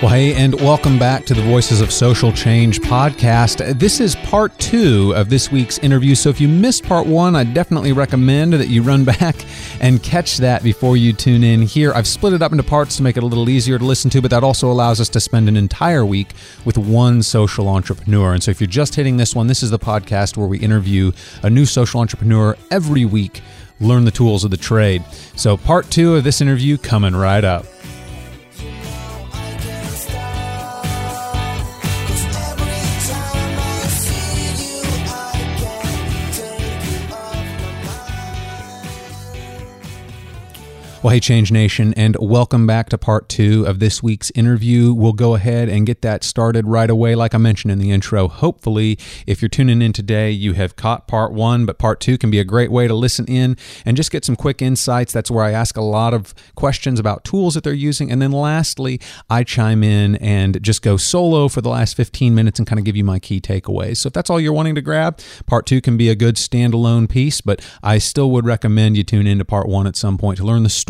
Well, hey, and welcome back to the Voices of Social Change podcast. This is part two of this week's interview. So if you missed part one, I definitely recommend that you run back and catch that before you tune in here. I've split it up into parts to make it a little easier to listen to, but that also allows us to spend an entire week with one social entrepreneur. And so if you're just hitting this one, this is the podcast where we interview a new social entrepreneur every week, learn the tools of the trade. So part two of this interview coming right up. Well, hey, Change Nation, and welcome back to part two of this week's interview. We'll go ahead and get that started right away. Like I mentioned in the intro, hopefully, if you're tuning in today, you have caught part one, but part two can be a great way to listen in and just get some quick insights. That's where I ask a lot of questions about tools that they're using. And then lastly, I chime in and just go solo for the last 15 minutes and kind of give you my key takeaways. So if that's all you're wanting to grab, part two can be a good standalone piece, but I still would recommend you tune into part one at some point to learn the story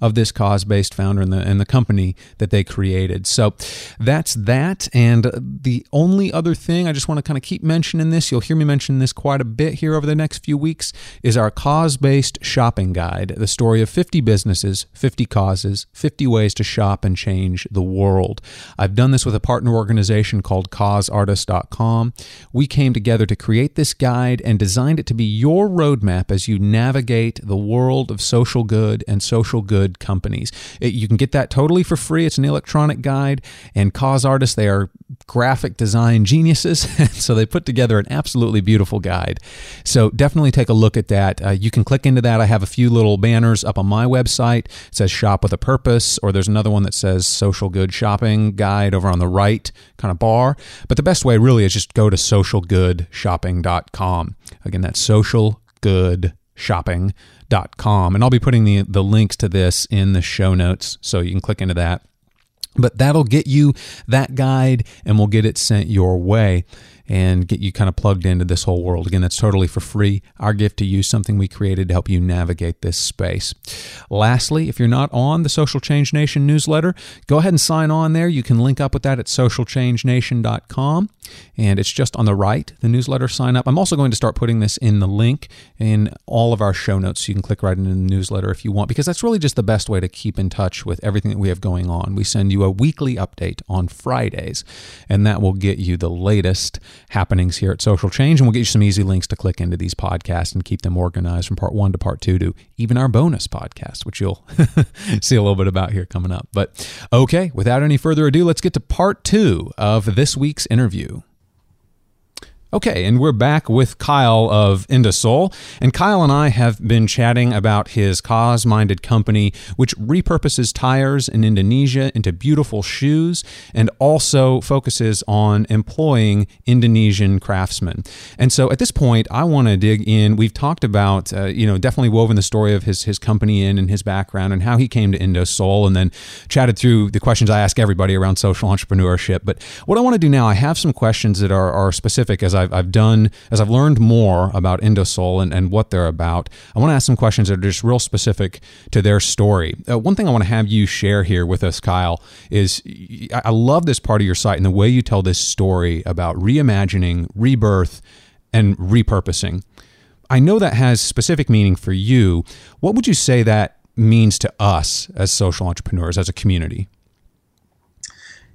of this cause based founder and the, and the company that they created. So that's that. And the only other thing I just want to kind of keep mentioning this, you'll hear me mention this quite a bit here over the next few weeks, is our cause based shopping guide the story of 50 businesses, 50 causes, 50 ways to shop and change the world. I've done this with a partner organization called causeartist.com. We came together to create this guide and designed it to be your roadmap as you navigate the world of social good and social good companies. It, you can get that totally for free. It's an electronic guide, and Cause Artists, they are graphic design geniuses. so they put together an absolutely beautiful guide. So definitely take a look at that. Uh, you can click into that. I have a few little banners up on my website. It says Shop with a Purpose, or there's another one that says Social Good Shopping Guide over on the right kind of bar. But the best way really is just go to socialgoodshopping.com. Again, that's social good shopping.com. And I'll be putting the, the links to this in the show notes so you can click into that. But that'll get you that guide and we'll get it sent your way and get you kind of plugged into this whole world. Again, that's totally for free. Our gift to you, something we created to help you navigate this space. Lastly, if you're not on the Social Change Nation newsletter, go ahead and sign on there. You can link up with that at socialchangenation.com. And it's just on the right, the newsletter sign up. I'm also going to start putting this in the link in all of our show notes. So you can click right into the newsletter if you want, because that's really just the best way to keep in touch with everything that we have going on. We send you a weekly update on Fridays, and that will get you the latest happenings here at Social Change. And we'll get you some easy links to click into these podcasts and keep them organized from part one to part two to even our bonus podcast, which you'll see a little bit about here coming up. But okay, without any further ado, let's get to part two of this week's interview. Okay, and we're back with Kyle of Indosole. And Kyle and I have been chatting about his cause minded company, which repurposes tires in Indonesia into beautiful shoes and also focuses on employing Indonesian craftsmen. And so at this point, I want to dig in. We've talked about, uh, you know, definitely woven the story of his, his company in and his background and how he came to Indosole and then chatted through the questions I ask everybody around social entrepreneurship. But what I want to do now, I have some questions that are, are specific as I've, I've done, as I've learned more about Indosole and, and what they're about, I want to ask some questions that are just real specific to their story. Uh, one thing I want to have you share here with us, Kyle, is I love this part of your site and the way you tell this story about reimagining, rebirth, and repurposing. I know that has specific meaning for you. What would you say that means to us as social entrepreneurs, as a community?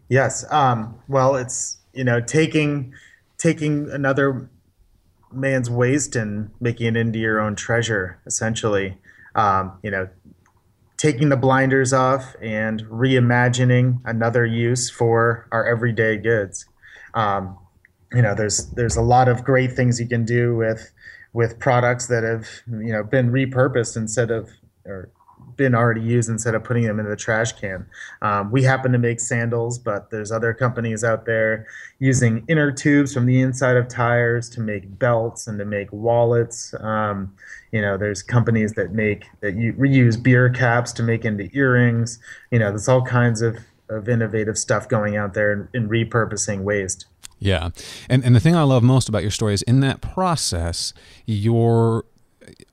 Yes. Um, well, it's you know taking taking another man's waste and making it into your own treasure, essentially. Um, you know, taking the blinders off and reimagining another use for our everyday goods. Um, you know, there's there's a lot of great things you can do with with products that have you know been repurposed instead of or been already used instead of putting them in the trash can. Um, we happen to make sandals, but there's other companies out there using inner tubes from the inside of tires to make belts and to make wallets. Um, you know, there's companies that make that you reuse beer caps to make into earrings. You know, there's all kinds of, of innovative stuff going out there in repurposing waste. Yeah. And and the thing I love most about your story is in that process, you're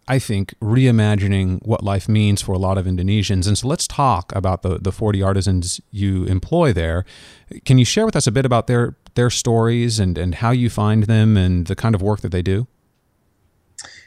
I think, reimagining what life means for a lot of Indonesians. And so let's talk about the, the 40 artisans you employ there. Can you share with us a bit about their, their stories and, and how you find them and the kind of work that they do?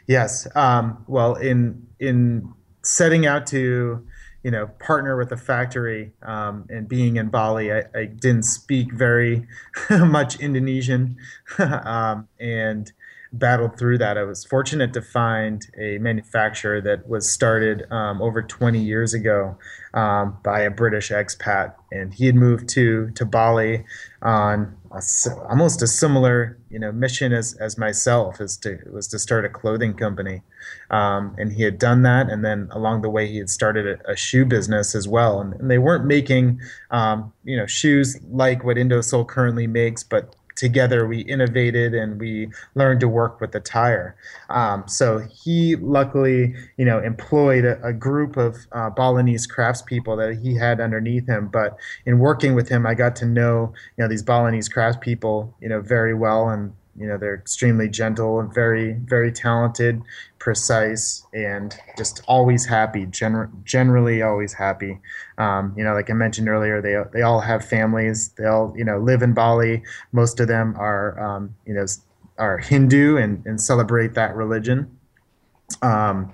Yes. Um, well, in in setting out to you know partner with the factory um, and being in Bali, I, I didn't speak very much Indonesian, um, and battled through that. I was fortunate to find a manufacturer that was started um, over 20 years ago um, by a British expat, and he had moved to to Bali on a, almost a similar you know mission as, as myself is to was to start a clothing company, um, and he had done that, and then along the way he had started a, a shoe business as well, and, and they weren't making um, you know shoes like what Indosole currently makes, but together we innovated and we learned to work with the tire. Um, so he luckily, you know, employed a, a group of uh, Balinese craftspeople that he had underneath him. But in working with him, I got to know, you know, these Balinese craftspeople, you know, very well, and you know they're extremely gentle and very very talented precise and just always happy gener- generally always happy. Um, you know like i mentioned earlier they, they all have families. They all you know live in bali. Most of them are um, you know are hindu and, and celebrate that religion. Um,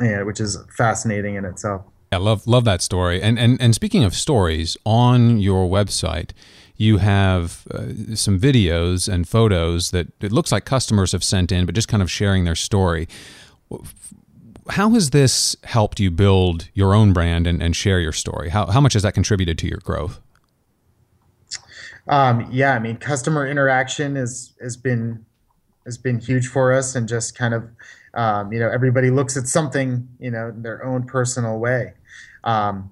yeah, which is fascinating in itself. I love love that story. And and and speaking of stories, on your website, you have uh, some videos and photos that it looks like customers have sent in, but just kind of sharing their story. How has this helped you build your own brand and, and share your story? How, how much has that contributed to your growth? Um, yeah, I mean, customer interaction is has been has been huge for us, and just kind of um, you know everybody looks at something you know their own personal way. Um,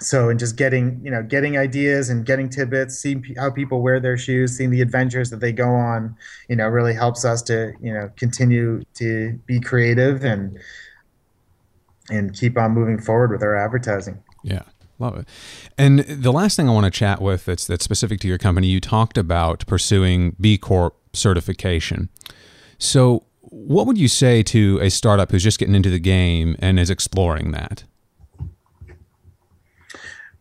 so and just getting you know getting ideas and getting tidbits seeing p- how people wear their shoes seeing the adventures that they go on you know really helps us to you know continue to be creative and and keep on moving forward with our advertising. Yeah love it. And the last thing i want to chat with that's that's specific to your company you talked about pursuing b corp certification. So what would you say to a startup who's just getting into the game and is exploring that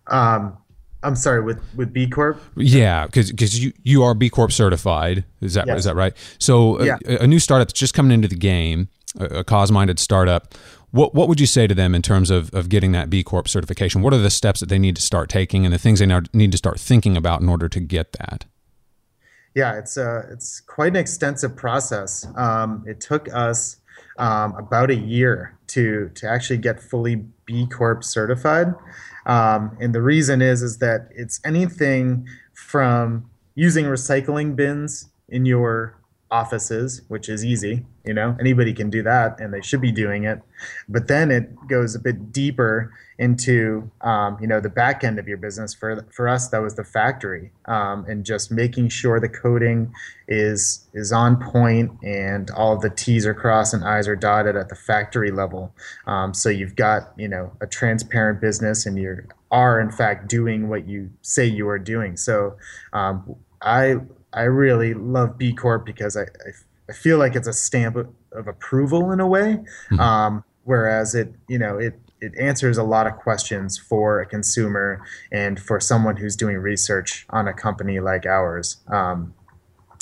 um, I'm sorry, with with B Corp. Yeah, because because you you are B Corp certified. Is that yes. is that right? So yeah. a, a, new startup that's just coming into the game, a, a cause minded startup. What what would you say to them in terms of of getting that B Corp certification? What are the steps that they need to start taking, and the things they now need to start thinking about in order to get that? Yeah, it's a uh, it's quite an extensive process. Um, it took us um, about a year to to actually get fully B Corp certified. Um, and the reason is is that it's anything from using recycling bins in your offices, which is easy. You know, anybody can do that, and they should be doing it. But then it goes a bit deeper into um, you know the back end of your business. For for us, that was the factory, um, and just making sure the coding is is on point and all the T's are crossed and I's are dotted at the factory level. Um, so you've got you know a transparent business, and you are in fact doing what you say you are doing. So um, I I really love B Corp because I, I, I feel like it's a stamp of, of approval in a way, mm-hmm. um, whereas it you know it it answers a lot of questions for a consumer and for someone who's doing research on a company like ours. Um,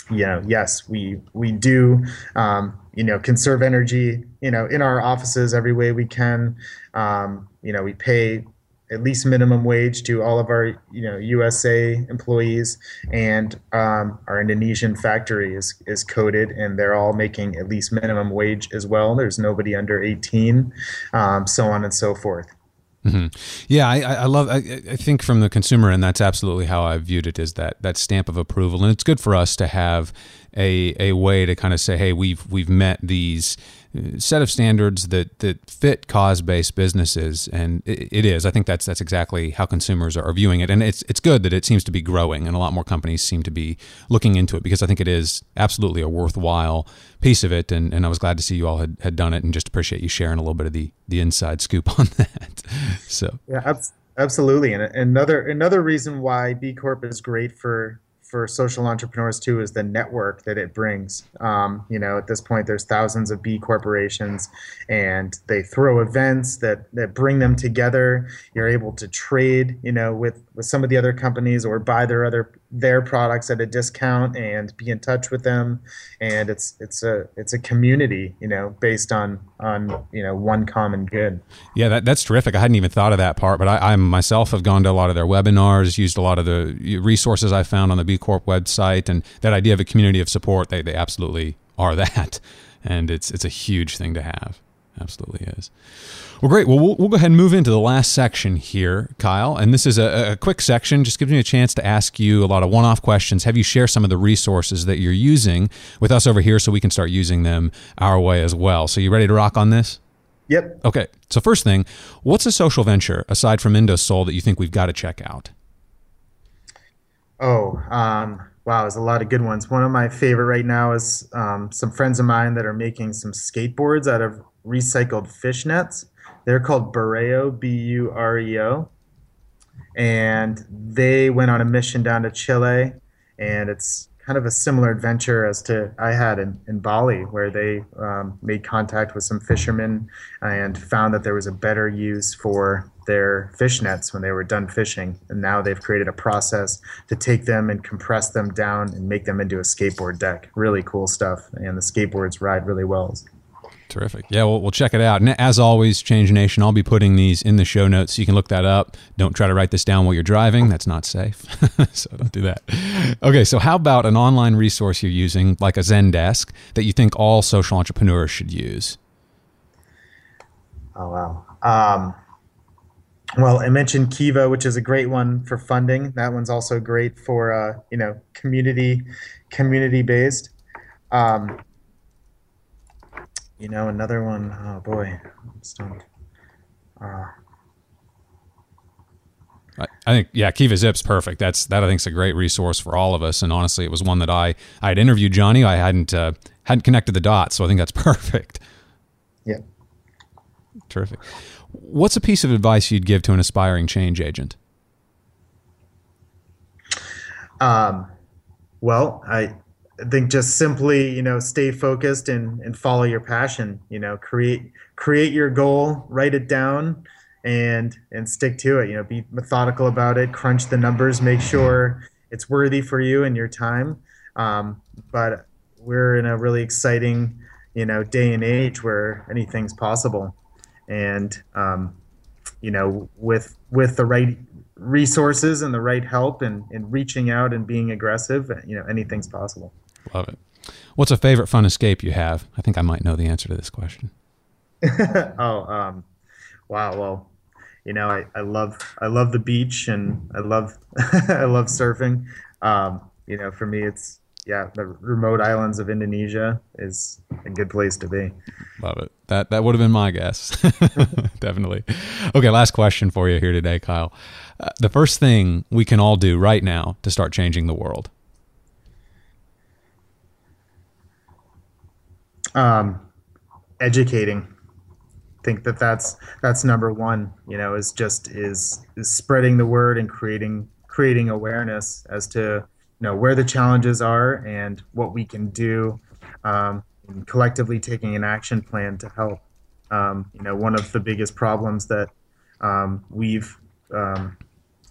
you know, yes, we we do um, you know conserve energy you know in our offices every way we can. Um, you know, we pay at least minimum wage to all of our you know USA employees, and um, our Indonesian factory is is coded, and they're all making at least minimum wage as well. There's nobody under 18, um, so on and so forth. Mm-hmm. Yeah, I, I love. I, I, think from the consumer, and that's absolutely how I viewed it. Is that that stamp of approval, and it's good for us to have a a way to kind of say, hey, we've we've met these set of standards that that fit cause-based businesses and it, it is. I think that's that's exactly how consumers are viewing it. And it's it's good that it seems to be growing and a lot more companies seem to be looking into it because i think it is absolutely a worthwhile piece of it and, and i was glad to see you all had, had done it and just appreciate you sharing a little bit of the the inside scoop on that. So. Yeah absolutely. And another another reason why b corp is great for for social entrepreneurs too is the network that it brings. Um, you know, at this point, there's thousands of B corporations, and they throw events that that bring them together. You're able to trade, you know, with with some of the other companies or buy their other their products at a discount and be in touch with them. And it's it's a it's a community, you know, based on on you know one common good. Yeah, that, that's terrific. I hadn't even thought of that part, but I, I myself have gone to a lot of their webinars, used a lot of the resources I found on the B Corp website, and that idea of a community of support, they, they absolutely are that. And it's, it's a huge thing to have. Absolutely is. Well, great. Well, well, we'll go ahead and move into the last section here, Kyle. And this is a, a quick section, just gives me a chance to ask you a lot of one off questions. Have you share some of the resources that you're using with us over here so we can start using them our way as well. So, you ready to rock on this? Yep. Okay. So, first thing, what's a social venture aside from Indosole that you think we've got to check out? Oh, um, wow, there's a lot of good ones. One of my favorite right now is um, some friends of mine that are making some skateboards out of recycled fish nets. They're called Bureo, B U R E O. And they went on a mission down to Chile, and it's kind of a similar adventure as to I had in, in Bali, where they um, made contact with some fishermen and found that there was a better use for their fish nets when they were done fishing. And now they've created a process to take them and compress them down and make them into a skateboard deck. Really cool stuff. And the skateboards ride really well. Terrific. Yeah, we'll, we'll check it out. And as always, Change Nation, I'll be putting these in the show notes so you can look that up. Don't try to write this down while you're driving. That's not safe. so don't do that. Okay, so how about an online resource you're using, like a Zendesk, that you think all social entrepreneurs should use? Oh, wow. Um, well, I mentioned Kiva, which is a great one for funding. That one's also great for, uh, you know, community community based. Um, you know, another one, oh boy, I'm stumped. Uh, I, I think yeah, Kiva Zip's perfect. That's that I think is a great resource for all of us. And honestly, it was one that I I had interviewed Johnny. I hadn't uh, hadn't connected the dots, so I think that's perfect. Yeah, terrific. What's a piece of advice you'd give to an aspiring change agent? Um, well, I think just simply, you know, stay focused and, and follow your passion. You know, create create your goal, write it down, and and stick to it. You know, be methodical about it. Crunch the numbers. Make sure it's worthy for you and your time. Um, but we're in a really exciting, you know, day and age where anything's possible, and um, you know, with with the right resources and the right help and, and reaching out and being aggressive, you know, anything's possible. Love it. What's a favorite fun escape you have? I think I might know the answer to this question. oh, um, wow. Well, you know, I, I love I love the beach and I love I love surfing. Um, you know, for me, it's yeah, the remote islands of Indonesia is a good place to be. Love it. That that would have been my guess. Definitely. Okay, last question for you here today, Kyle. Uh, the first thing we can all do right now to start changing the world. um, educating. I think that that's that's number one. You know, is just is is spreading the word and creating creating awareness as to you know where the challenges are and what we can do, um, and collectively taking an action plan to help. Um, you know, one of the biggest problems that um, we've um,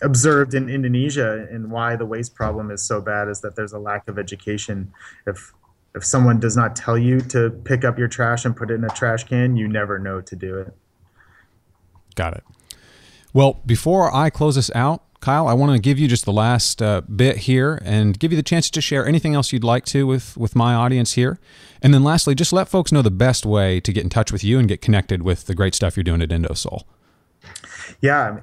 observed in Indonesia and why the waste problem is so bad is that there's a lack of education. If if someone does not tell you to pick up your trash and put it in a trash can, you never know to do it. Got it. Well, before I close this out, Kyle, I want to give you just the last uh, bit here and give you the chance to share anything else you'd like to with, with my audience here. And then lastly, just let folks know the best way to get in touch with you and get connected with the great stuff you're doing at Indosole. Yeah,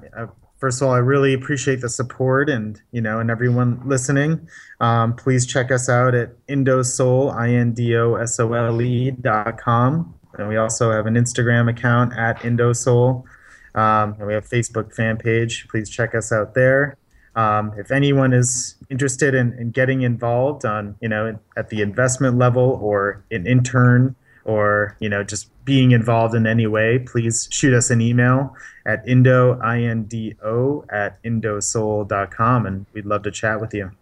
first of all, I really appreciate the support and you know and everyone listening. Um, please check us out at Indosole, I N D O S O L E dot com. And we also have an Instagram account at Indosole. Um, and we have Facebook fan page. Please check us out there. Um, if anyone is interested in, in getting involved on, you know, at the investment level or an intern or you know just being involved in any way, please shoot us an email at indo, I-N-D-O, at indosole.com, and we'd love to chat with you.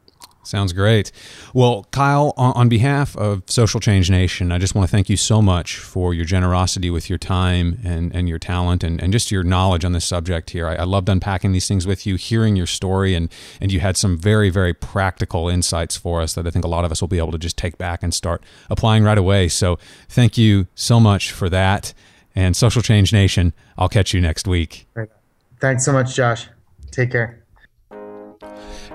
Sounds great. Well, Kyle, on, behalf of Social Change Nation, I just want to thank you so much for your generosity with your time and, and your talent and, and just your knowledge on this subject here. I, I loved unpacking these things with you, hearing your story, and, and you had some very, very practical insights for us that I think a lot of us will be able to just take back and start applying right away. So thank you so much for that. And Social Change Nation, I'll catch you next week. Thanks so much, Josh. Take care.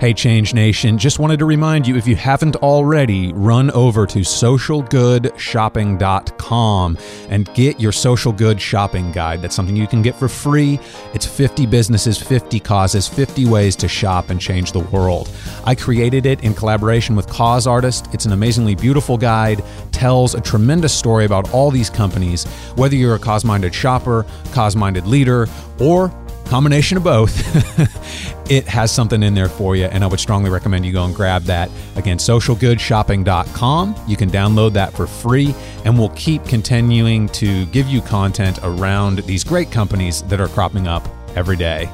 Hey, Change Nation, just wanted to remind you if you haven't already, run over to socialgoodshopping.com and get your social good shopping guide. That's something you can get for free. It's 50 businesses, 50 causes, 50 ways to shop and change the world. I created it in collaboration with Cause Artist. It's an amazingly beautiful guide, tells a tremendous story about all these companies, whether you're a cause minded shopper, cause minded leader, or combination of both, it has something in there for you. And I would strongly recommend you go and grab that. Again, socialgoodshopping.com. You can download that for free, and we'll keep continuing to give you content around these great companies that are cropping up every day.